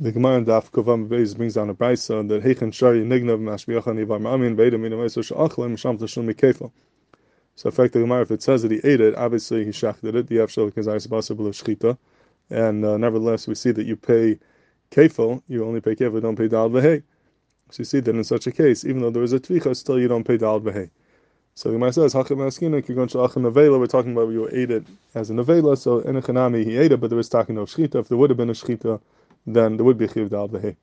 The Gemara in Daf Kovam Beis brings down a brisa that Heichen Shari Nignav Mashbiachan Yivar Ma'amin Ve'eda Mina Meiso Sha'achlam Misham Tashum Mikefel. So, effectively, Gemara, if it says that he ate it, obviously he shachted it. The Afshal Kazai Sabasa Shchita, and uh, nevertheless, we see that you pay kefil, you only pay kefil, don't pay dal v'hei. So you see that in such a case, even though there is a tvicha, still you don't pay dal v'hei. So the Gemara says, Hachim Askina, Kigon Shalachim Nevela, we're talking about you ate it as a Nevela, so in a Chanami he ate it, but there was talking of Shchita. If there would have been a Shchita, then there would be Chiv Dal V'Hei.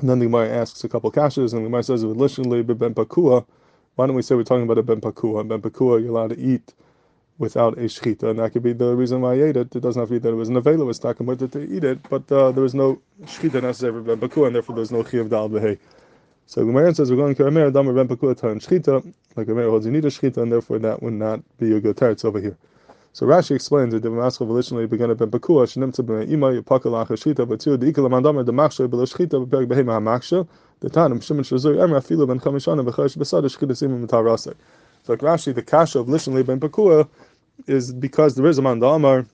And then the Gemara asks a couple of kashas, and the Gemara says, literally Ben Pakua, why don't we say we're talking about a Ben Pakua? And Ben Pakua, you're allowed to eat without a shchita, and that could be the reason why I ate it. It doesn't have to be that it was an avela was talking with it to eat it, but uh, there was no shchita necessary for ben pakua, and therefore there's no chiyav dal behe. So the Gemara says we're going to kamer dam ben pakua tan shchita, like Gemara holds you need a shchita, and therefore that would not be a good teretz over here. So Rashi explains that the Maskal volitionally began at ben pakua shenimtza ben ima yipakal acha shchita, but two the ikal mandam the maksha bel shchita beperk behe mahaksha the tanim shimon shazur emra afilu ben chamishana b'chash besad shchita simim mitarasek. So like Rashi, the kasha of Lishon ben Pakua is because there is a man Amar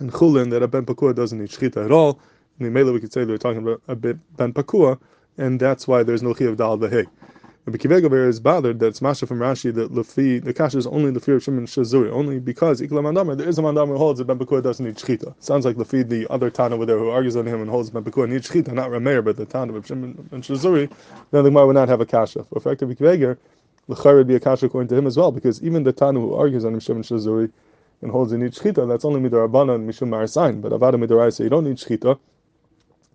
in Chulin that a ben Pakua doesn't need shchita at all. And maybe we could say they're talking about a bit ben Pakua, and that's why there's no chi of dal v'hei. Rabbi Akiva Eiger is bothered that it's Masha from Rashi that Lefi, the kasha is only the fear of Shimon Shazuri, only because Ikla Mandamar, there is a Mandamar who holds that Ben Pakua doesn't need Shchita. Sounds like Lefi, the other Tana over there who argues on him and holds Ben Pakua needs Shchita, not Rameir, but the Tana of Shimon and Shazuri, then the Gemara would not have a kasha. For effective Akiva Eiger, L'chayr would be a kasha according to him as well, because even the Tana who argues on him Shimon Shazuri and holds in each shchita, that's only midarabana and mishum marasain. But avada midaraisa, you don't need shchita.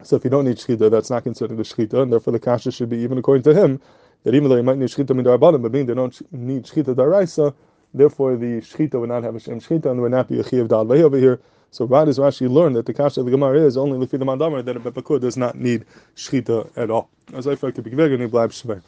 So if you don't need shchita, that's not considered a shchita, and therefore the kasha should be even according to him that even though you might need shchita midarabana, but being they don't need shchita daraisa, therefore the shchita would not have a shem shchita and would not be a chiyav dal over here. So Rad is Rashi learned that the kasha of the Gemara is only lefi the mandamar that a bepakur does not need shchita at all. As I be good,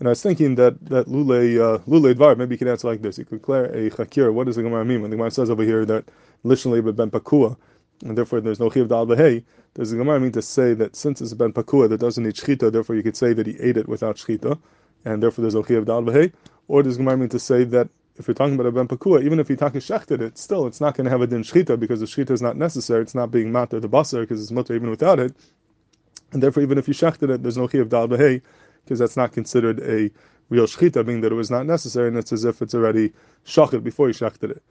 and I was thinking that that lule uh, lule dvar maybe you could answer like this. You could declare a chakir. What does the Gemara mean when the Gemara says over here that literally ben pakua, and therefore there's no chiv dal behei? Does the Gemara mean to say that since it's ben pakua that doesn't need shchita, therefore you could say that he ate it without shchita, and therefore there's no chiv dal behei? Or does the Gemara mean to say that if you're talking about a ben pakua, even if he taka shechted it, still it's not going to have a din shchita because the shchita is not necessary. It's not being matter the basar because it's mutter even without it, and therefore even if you shechted it, there's no chiv dal behei because that's not considered a real shechita, being that it was not necessary, and it's as if it's already shachet before you shechted it.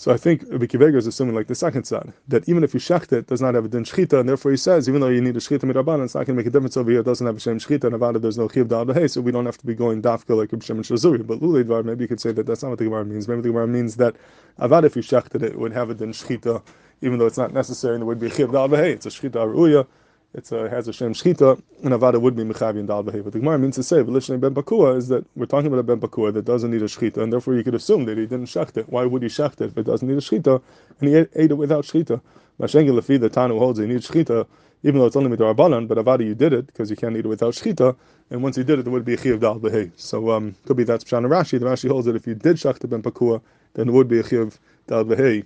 So I think Rabbi is assuming like the second side, that even if you shecht it, does not have a din shechita, and therefore he says, even though you need a shechita miraban, it's not going to make a difference over here, it doesn't have a shem shechita, and about it there's no chiv da'al so we don't have to be going dafka like Rabbi Shimon Shazuri. But lulei dvar, maybe you could say that that's not what the Gemara means. Maybe the Gemara means that avad if you shechted it, it would have a din shechita, even though it's not necessary, and there would be a chiv da'al it's a shechita aruya, it's a has a shem shchita, and avada would be mechavi and dal behavior. The Gemara means to say, "V'lishnei ben pakua" is that we're talking about a ben pakua that doesn't need a shchita, and therefore you could assume that he didn't shecht it. Why would he shecht it if it doesn't need a shchita, and he ate, ate it without shchita? Mashengi lefi the Tanu holds he needs shchita, even though it's only midrabanan, but avada you did it because you can't eat it without shchita, and once you did it, there would be a chiv dal behay. So um, could be that's pshan Rashi. The Rashi holds that if you did shecht ben pakua, then it would be a chiv dal behay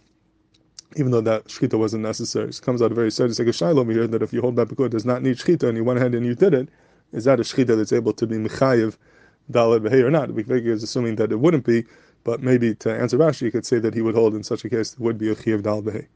even though that shchita wasn't necessary. It comes out very very serious like a shiloh over here that if you hold that Bakur does not need shchita and you went ahead and you did it, is that a shchita that's able to be mechayiv dalad behay or not? Bikvegi is assuming that it wouldn't be, but maybe to answer Rashi, you could say that he would hold in such a case it would be a chiyav dal behay.